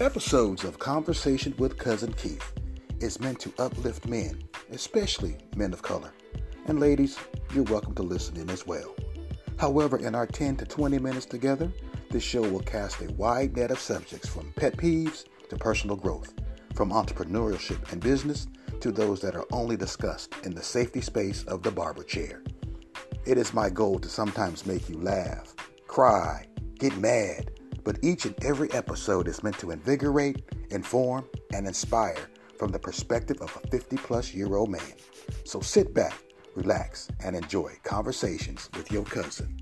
Episodes of Conversation with Cousin Keith is meant to uplift men, especially men of color. And ladies, you're welcome to listen in as well. However, in our 10 to 20 minutes together, this show will cast a wide net of subjects from pet peeves to personal growth, from entrepreneurship and business to those that are only discussed in the safety space of the barber chair. It is my goal to sometimes make you laugh, cry, get mad, but each and every episode is meant to invigorate, inform, and inspire from the perspective of a 50 plus year old man. So sit back, relax, and enjoy conversations with your cousin.